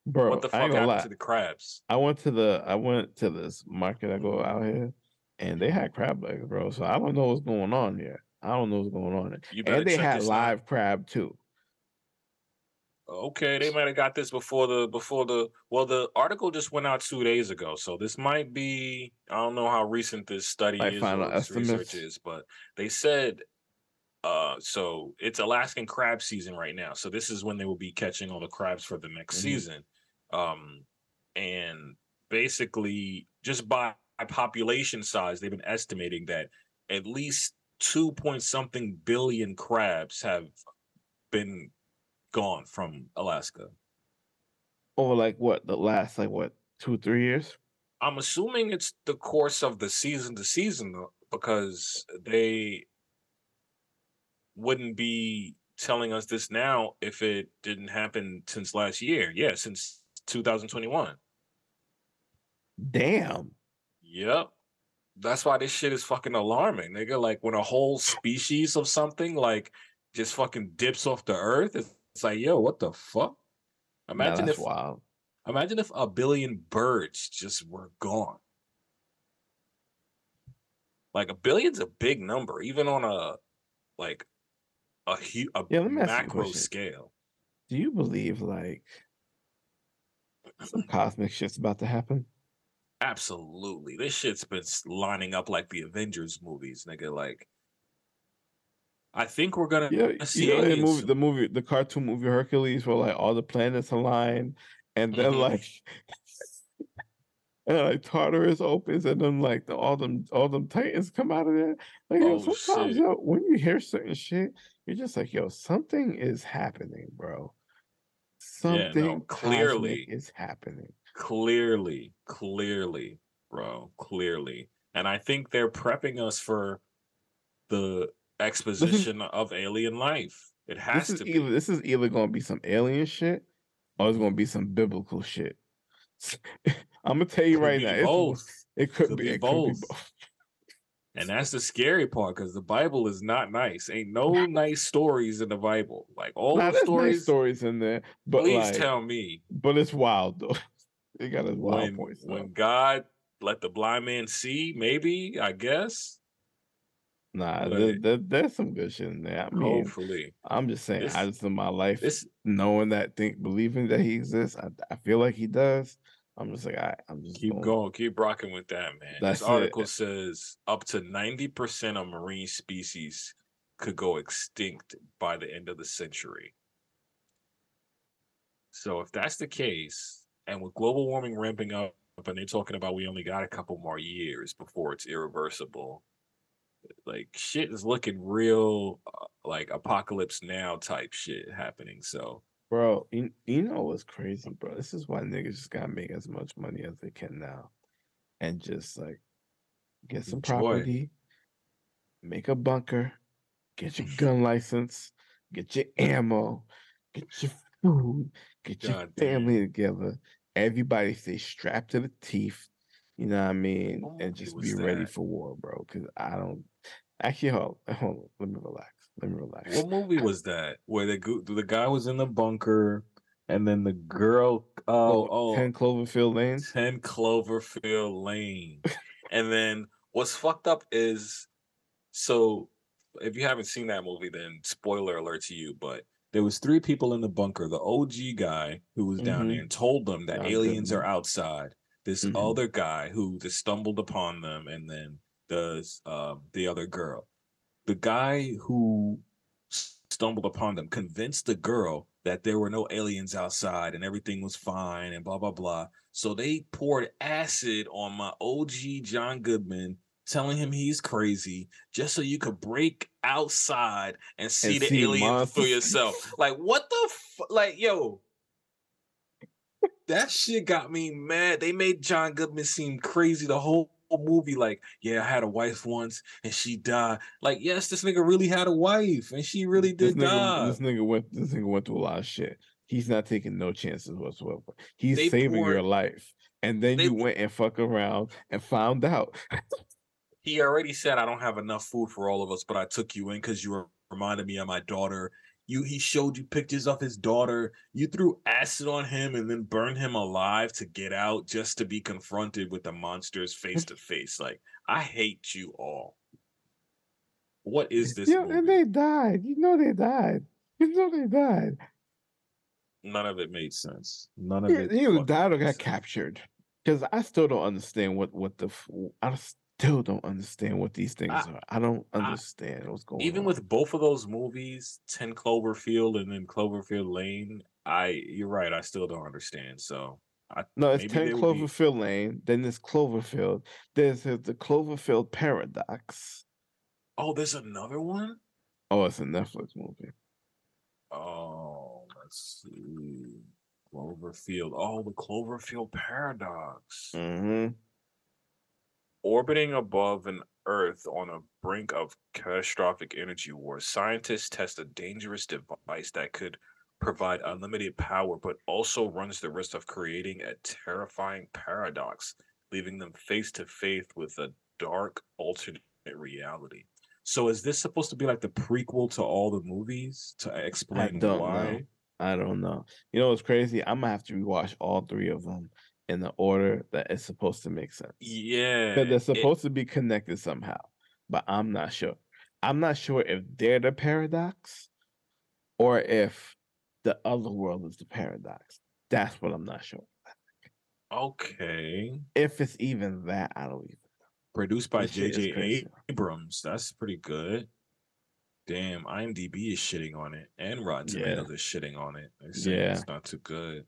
Bro, what the fuck happened lie. to the crabs? I went to the I went to this market I go out here and they had crab legs, bro. So I don't know what's going on here. I don't know what's going on. There. And they had this out. live crab too. Okay, they might have got this before the before the well the article just went out two days ago, so this might be I don't know how recent this study Like is final or this research is, but they said uh so it's Alaskan crab season right now. So this is when they will be catching all the crabs for the next Mhm. season. Um and basically just by population size, they've been estimating that at least two point something billion crabs have been gone from Alaska. Over like what the last like what two three years? I'm assuming it's the course of the season to season because they wouldn't be telling us this now if it didn't happen since last year. Yeah, since 2021. Damn. Yep. That's why this shit is fucking alarming, nigga. Like when a whole species of something like just fucking dips off the earth, it's, it's like, yo, what the fuck? Imagine that's if wild. Imagine if a billion birds just were gone. Like a billion's a big number, even on a like a hu- a Yeah, let me ask you a macro scale. Do you believe like some cosmic shit's about to happen? Absolutely, this shit's been lining up like the Avengers movies, nigga. Like, I think we're gonna Yeah, see you know the movie, the movie, the cartoon movie Hercules, where like all the planets align, and then Mhm. like, <laughs> and like Tartarus opens, and then like the, all them all them titans come out of there. Like yo, Oh, sometimes yo, when you hear certain shit, you're just like, yo, something is happening, bro. Yeah, no, Something clearly. is happening. clearly, clearly, bro, clearly. And I think they're prepping us for the <laughs> exposition of alien life. It has This is to either be. this is either gonna be some alien shit, or it's gonna be some biblical shit. <laughs> I'm gonna tell you Could right now, it's- both. It could, Could be, be it could be both. And that's the scary part because the Bible is not nice. Ain't no nice stories in the Bible. Like all Nah, the stories. nice stories in there, but please like, tell me but it's wild though. <laughs> It got its wild when points. when. God let the blind man see, maybe, I guess. Nah, there, there- there's some good shit in there. I mean, Hopefully. I'm just saying, This- I just in my life This knowing that, think, believing that he exists, I, I feel like he does. I'm just like, I, I'm just keep going. going, keep rocking with that, man. That's this it. article says up to 90% of marine species could go extinct by the end of the century. So if that's the case, and with global warming ramping up, and they're talking about we only got a couple more years before it's irreversible, like shit is looking real uh, like apocalypse now type shit happening. So Bro, you, you know what's crazy, bro? This is why niggas just gotta make as much money as they can now. And just like get some Enjoy. property, make a bunker, get your <laughs> gun license, get your ammo, get your food, get your God damn. family together. Everybody stay strapped to the teeth. You know what I mean? What and just be ready for war, bro. Cause I don't actually hold, hold on. Let me relax. Let me relax. what movie was that? Where the the guy was in the bunker and then the girl oh oh 10 Cloverfield Lane. 10 Cloverfield Lane. and then what's fucked up is so if you haven't seen that movie, then spoiler alert to you, but there was three people in the bunker. The OG guy who was down Mhm. there and told them that John aliens Goodman. are outside. This Mhm. other guy who just stumbled upon them, and then the um, the other girl. The guy who stumbled upon them convinced the girl that there were no aliens outside and everything was fine and blah blah blah. So they poured acid on my OG John Goodman, telling him he's crazy, just so you could break outside and see And the see aliens for yourself. <laughs> Like what the fu- like yo. That shit got me mad. They made John Goodman seem crazy the whole movie. Like, yeah, I had a wife once and she died. Like, yes, this nigga really had a wife and she really this did nigga, die. this nigga went this nigga went through a lot of shit. He's not taking no chances whatsoever. He's They saving your life. And then they you went and fuck around and found out. he already said I don't have enough food for all of us, but I took you in because you were reminded me of my daughter. You he showed you pictures of his daughter. You threw acid on him and then burned him alive to get out just to be confronted with the monsters face to face. Like I hate you all. What is this yeah, movie? and they died. You know they died. You know they died. None of it made sense. None of it. he either died or got sense. captured. Because I still don't understand what what the I still don't understand what these things I- are. I don't I- understand what's going Even on. Even with both of those movies, 10 Cloverfield and then Cloverfield Lane, I you're right, I still don't understand. So I, no, it's ten they would be- Cloverfield Lane. Then there's Cloverfield. There's the the Cloverfield paradox. Oh, there's another one? Oh, it's a Netflix movie. Oh, let's see. Cloverfield. Oh, the Cloverfield paradox. Mm-hmm. Orbiting above an Earth on a brink of catastrophic energy war, scientists test a dangerous device that could provide unlimited power, but also runs the risk of creating a terrifying paradox, leaving them face to face with a dark alternate reality. So, is this supposed to be like the prequel to all the movies to explain don't why? know. I don't know. You know what's crazy? I'm gonna have to rewatch all three of them in the order that it's supposed to make sense. Yeah, Because they're it- supposed to be connected somehow, but I'm not sure. I'm not sure if they're the paradox or if the other world is the paradox. That's what I'm not sure. okay. If it's even that, I don't even. Produced by J.J. Abrams. That's pretty good. Damn, IMDb is shitting on it, and Rotten Yeah. Tomatoes is shitting on it. They're saying Yeah. it's not too good.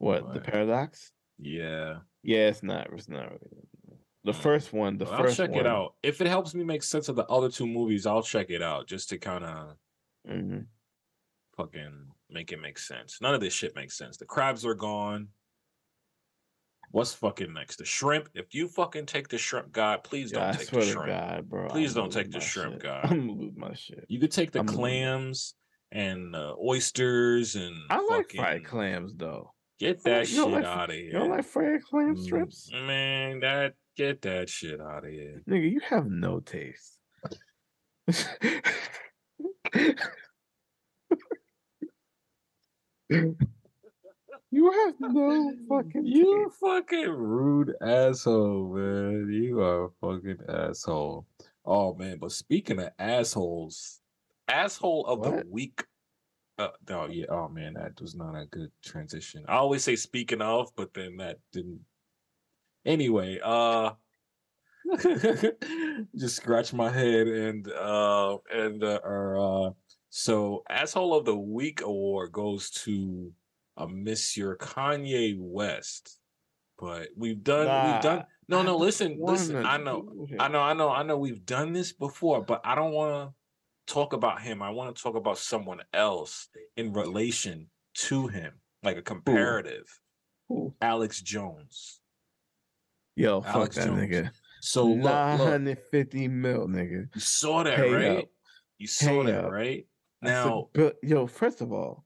What the paradox? Yeah, Yeah, it's not. It's not really. The first one. The Well, I'll first check one. it out. If it helps me make sense of the other two movies, I'll check it out just to kind of Mhm. fucking make it make sense. None of this shit makes sense. The crabs are gone. What's fucking next? The shrimp. If you fucking take the shrimp guy, please don't I take the shrimp. God, bro. Please I'm don't take the shrimp shit. guy. <laughs> I'm lose my shit. You could take the I'm gonna lose my- clams and uh, oysters and I like fried clams though. Get that shit like- out of here. You don't like fried clam Mm, strips? Man, that get that shit out of here. Nigga, you have no taste. you have no fucking You taste. fucking rude asshole, man. You are a fucking asshole. Oh man, but speaking of assholes, asshole of the week. Uh, no, yeah. Oh man, that was not a good transition. I always say speaking of, but then that didn't. Anyway, uh, <laughs> just scratch my head and uh and uh, or, uh so asshole of the week award goes to a Monsieur Kanye West but we've done we've done no no listen listen I know. I know I know I know we've done this before but I don't want to talk about him I want to talk about someone else in relation to him like a comparative Ooh. Alex Jones Yo, fuck that Jones. nigga. so Nine hundred fifty mil, nigga. you saw that Pay right up. you saw Pay that up. right That's a now yo, first of all,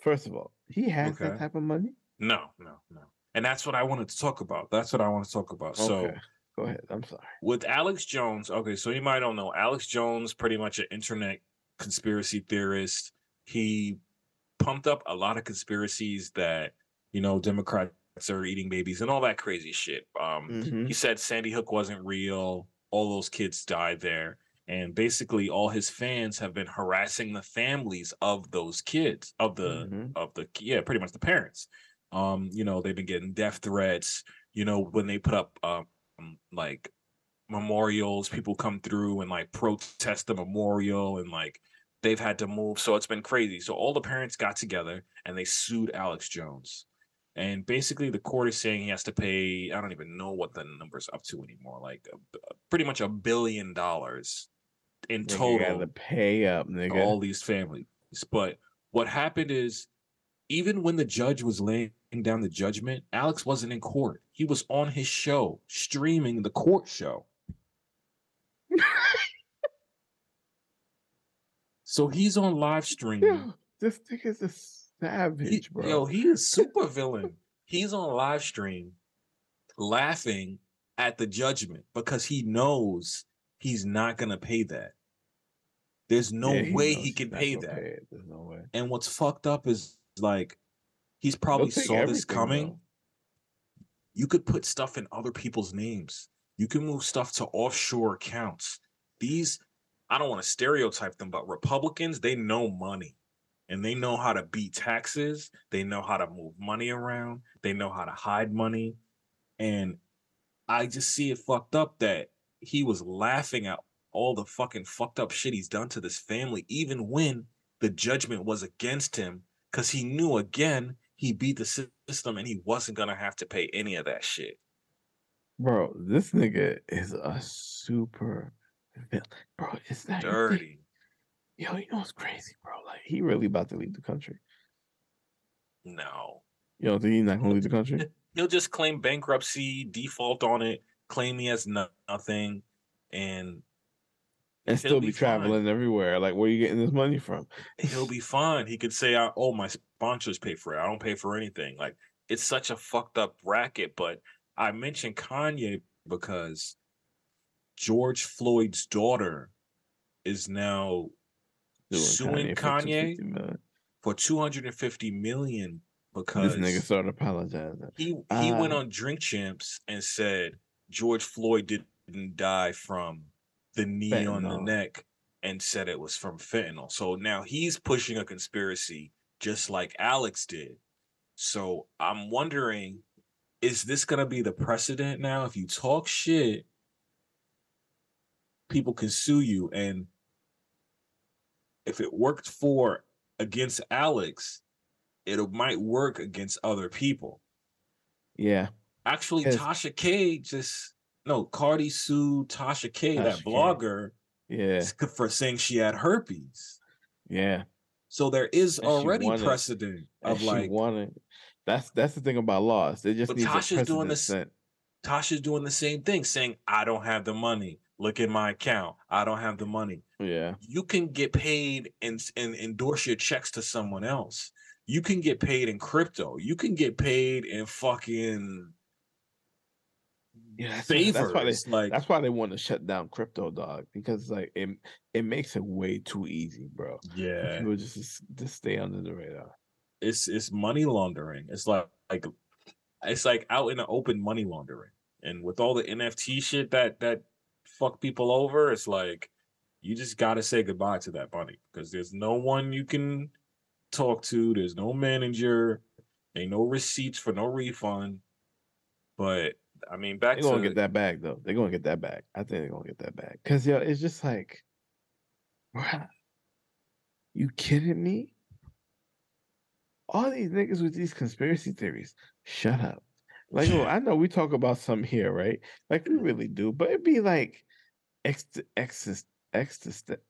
first of all, he has Okay. that type of money. no no no and that's what I wanted to talk about that's what I want to talk about so Okay, go ahead. I'm sorry. with Alex Jones, okay, so you might don't know Alex Jones, pretty much an internet conspiracy theorist. He pumped up a lot of conspiracies that you know Democrats are eating babies and all that crazy shit. Um, Mhm. he said Sandy Hook wasn't real. All those kids died there. And basically all his fans have been harassing the families of those kids, of the Mhm. of the yeah, pretty much the parents. Um, you know, they've been getting death threats, you know, when they put up um Um, like memorials, people come through and like protest the memorial and like they've had to move. So it's been crazy. So all the parents got together and they sued Alex Jones. And basically, the court is saying he has to pay. I don't even know what the number's up to anymore. Like a, pretty much a billion dollars in Nigga total gotta pay up, nigga. all these families. But what happened is, even when the judge was laying down the judgment, Alex wasn't in court. He was on his show, streaming the court show. <laughs> so he's on live stream. This is a He- savage, bro. Yo, he is super villain. <laughs> He's on live stream laughing at the judgment because he knows he's not gonna pay that. There's no Yeah, way he can pay that. pay. There's no way. And what's fucked up is like he's probably saw this coming. though. You could put stuff in other people's names. You can move stuff to offshore accounts. These, I don't want to stereotype them, but Republicans, they know money and they know how to beat taxes. They know how to move money around. They know how to hide money. And I just see it fucked up that he was laughing at all the fucking fucked up shit he's done to this family, even when the judgment was against him, because he knew again he beat the system and he wasn't gonna have to pay any of that shit. Bro, this nigga is a super. Bro, it's that Dirty. Yo, you know what's crazy, bro? Like he really about to leave the country. No. You don't think he's not gonna leave the country? <laughs> He'll just claim bankruptcy, default on it, claim he has no- nothing, and And still be be traveling everywhere. Like, where you getting this money from? he'll be fine. He could say, "I- owe my sponsors pay for it. I don't pay for anything." Like it's such a fucked up racket. But I mentioned Kanye because George Floyd's daughter is now Doing suing for Kanye for 250 million because This nigga started apologizing. he he went Uh, on Drink Champs and said George Floyd didn't die from the knee on the neck and said it was from fentanyl. So now he's pushing a conspiracy just like Alex did. So I'm wondering is this going to be the precedent now if you talk shit people can sue you and if it worked for against Alex it might work against other people. Yeah. Actually. Tasha K just no Cardi sued Tasha K, that Tasha K. blogger, Yeah. for saying she had herpes. Yeah. So there is And already precedent of like wanted. That's that's the thing about laws. They just But need Tasha's doing this- set. Tasha's doing the same thing, saying I don't have the money. Look at my account. I don't have the money. Yeah. You can get paid and and endorse your checks to someone else. You can get paid in crypto. You can get paid in fucking Yeah. That's, why- favors. that's why they like That's why they want to shut down crypto, dog, because like it it makes it way too easy, bro. yeah. People just just- just stay under the radar. it's it's money laundering. It's like like it's like out in the open money laundering. And with all the NFT shit that that fuck people over, it's like you just gotta say goodbye to that money because there's no one you can talk to. There's no manager. Ain't no receipts for no refund. But I mean, back They're gonna get that back though. They're gonna get that back. I think they're gonna get that back. Cause yo, it's just like, bruh, you kidding me? All these niggas with these conspiracy theories, shut up. Like, oh, <laughs> I know we talk about some here, right? Like we really do, but it'd be like ex ex existential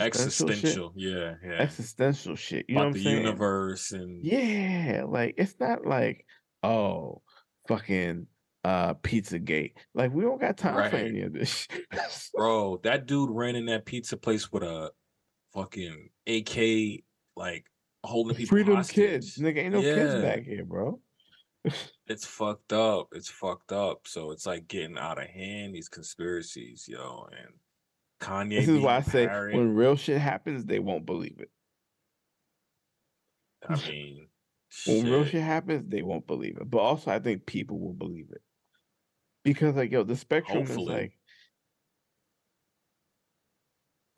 existential, shit. yeah, yeah. Existential shit. You About know what the I'm saying? universe and Yeah, like it's not like oh fucking uh Pizzagate. Like we don't got time for any of this. <laughs> bro, that dude ran in that pizza place with a fucking AK, like holding people Freedom hostage. kids, nigga. Ain't no kids back here, bro. <laughs> It's fucked up. It's fucked up. So it's like getting out of hand. These conspiracies, yo, and Kanye. This is why I say when real shit happens, they won't believe it. I mean, When real shit. shit happens, they won't believe it. But also, I think people will believe it because, like, yo, the spectrum is Hopefully. like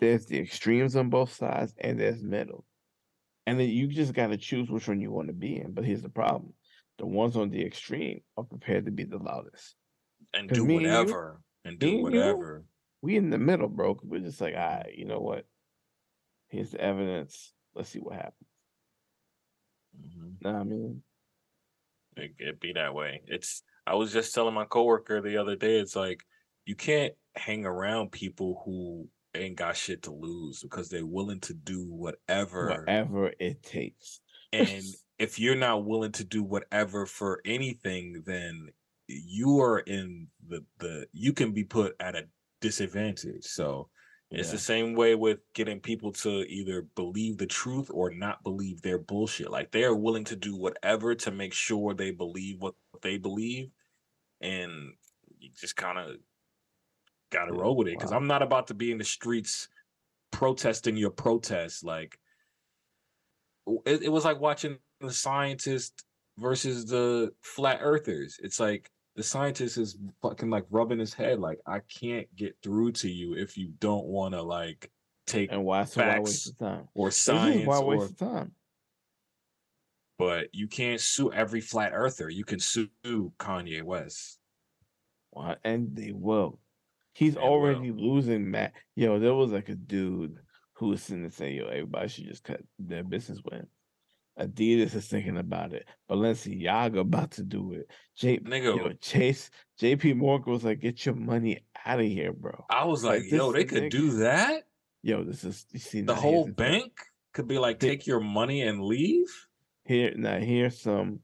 there's the extremes on both sides, and there's middle, and then you just got to choose which one you want to be in. But here's the problem: the ones on the extreme are prepared to be the loudest. And do me and you- whatever and do and you, whatever. We in the middle, bro. We're just like, all right, you know what? Here's the evidence. Let's see what happens. Mm-hmm. Know what I mean, It, it be that way. It's. I was just telling my coworker the other day. It's like you can't hang around people who ain't got shit to lose because they're willing to do whatever. whatever it takes. And <laughs> if you're not willing to do whatever for anything, then you are in the the you can be put at a disadvantage. So it's Yeah. the same way with getting people to either believe the truth or not believe their bullshit. Like they are willing to do whatever to make sure they believe what they believe, and you just kind of got to roll with it. Because wow. I'm not about to be in the streets protesting your protest. Like it, it was like watching the scientist versus the flat earthers. It's like the scientist is fucking like rubbing his head like I can't get through to you if you don't want to like take And why? So why Facts. waste the time? or science why or waste the time? But you can't sue every flat earther. You can sue Kanye West. Why? And they will. He's They already losing Matt. Yo, there was like a dude who was sitting there saying, "Yo, everybody should just cut their business with him." Adidas is thinking about it. Balenciaga about to do it. J- Nigga. yo, Chase, JP Morgan was like, "Get your money out of here, bro." I was Like, like, yo, they could nigga- do that? Yo, this is you see The whole thing. bank could be like, take your money and leave? Here now, here's some,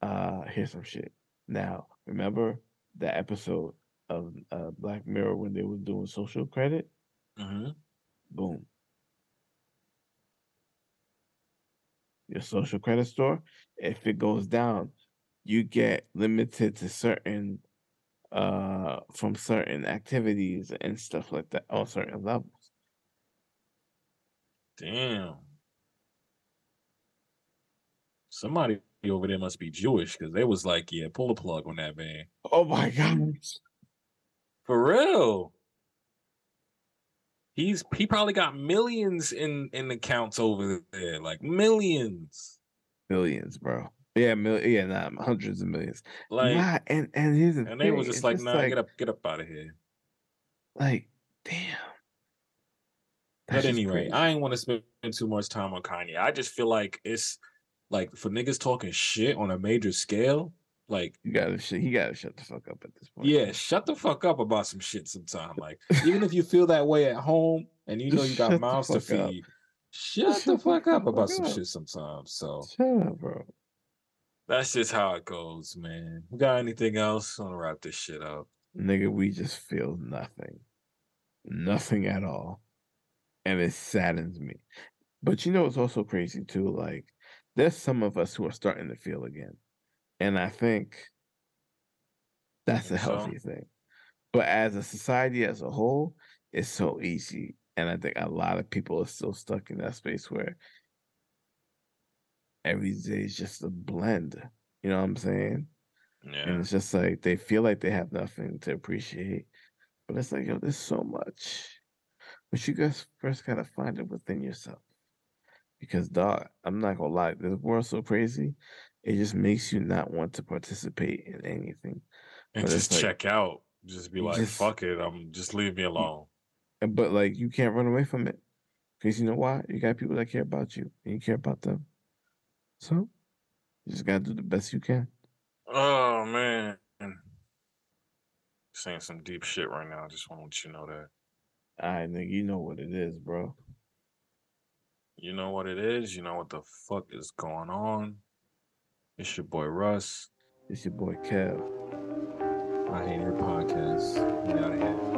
uh, here's some shit. Now, remember that episode of uh, Black Mirror when they were doing social credit? hmm Boom. Your social credit store, if it goes down, you get limited to certain, uh, from certain activities and stuff like that on certain levels. Damn. Somebody over there must be Jewish because they was like, yeah, pull the plug on that man. Oh my god! For real. He's he probably got millions in in accounts over there, like millions. Millions, bro. Yeah, mil- yeah, nah, hundreds of millions. Like, nah, and and here's the and they was just like, nah, like, get up, get up out of here. like, damn. But That's just anyway, crazy. I ain't want to spend too much time on Kanye. I just feel like it's like for niggas talking shit on a major scale, like you gotta, sh- he gotta shut the fuck up at this point. Yeah, shut the fuck up about some shit sometime. Like, even if you feel that way at home and you know you got <laughs> mouths to fuck up. feed, shut the fuck up about some up. shit sometimes. So Shut up, bro. that's just how it goes, man. We got anything else? I want to wrap this shit up. Nigga, we just feel nothing. Nothing at all. And it saddens me. But you know it's also crazy too? Like, there's some of us who are starting to feel again. And I think that's a Think so? healthy thing. But as a society as a whole, it's so easy. And I think a lot of people are still stuck in that space where every day is just a blend. You know what I'm saying? And Yeah. it's just like they feel like they have nothing to appreciate. But it's like, yo, there's so much. But you guys first gotta find it within yourself. Because dog, I'm not gonna lie, this world's so crazy, it just makes you not want to participate in anything. And But just like- check out. Just be like, just- fuck it. I'm just leave me alone. But like you can't run away from it. Because you know why? You got people that care about you and you care about them. So you just gotta do the best you can. Oh man. Saying some deep shit right now. I just want to let you know that. All right, nigga, you know what it is, bro. You know what it is. You know what the fuck is going on. It's your boy Russ. It's your boy Kev. I hate your podcast.